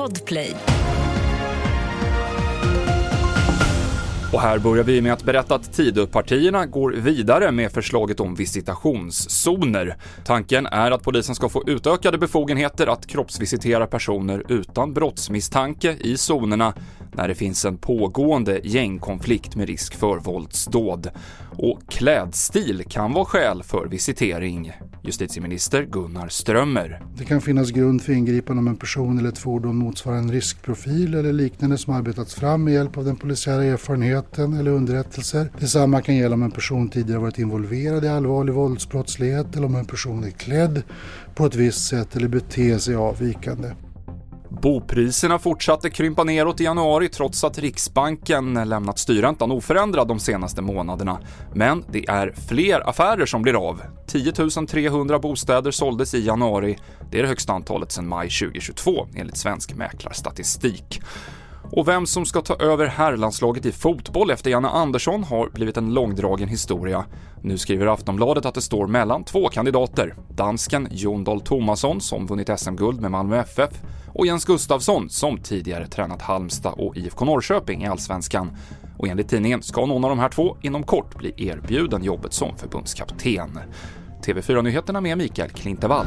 Podplay. Och här börjar vi med att berätta att Tidöpartierna går vidare med förslaget om visitationszoner. Tanken är att polisen ska få utökade befogenheter att kroppsvisitera personer utan brottsmisstanke i zonerna när det finns en pågående gängkonflikt med risk för våldsdåd. Och klädstil kan vara skäl för visitering. Justitieminister Gunnar Strömmer. Det kan finnas grund för ingripande om en person eller ett fordon motsvarar en riskprofil eller liknande som arbetats fram med hjälp av den polisiära erfarenheten eller underrättelser. Detsamma kan gälla om en person tidigare varit involverad i allvarlig våldsbrottslighet eller om en person är klädd på ett visst sätt eller beter sig avvikande. Bopriserna fortsatte krympa neråt i januari trots att Riksbanken lämnat styrräntan oförändrad de senaste månaderna. Men det är fler affärer som blir av. 10 300 bostäder såldes i januari. Det är det högsta antalet sedan maj 2022 enligt Svensk Mäklarstatistik. Och vem som ska ta över herrlandslaget i fotboll efter Janne Andersson har blivit en långdragen historia. Nu skriver Aftonbladet att det står mellan två kandidater. Dansken Jon Dahl Tomasson som vunnit SM-guld med Malmö FF och Jens Gustafsson som tidigare tränat Halmstad och IFK Norrköping i Allsvenskan. Och enligt tidningen ska någon av de här två inom kort bli erbjuden jobbet som förbundskapten. TV4-nyheterna med Mikael Klintevall.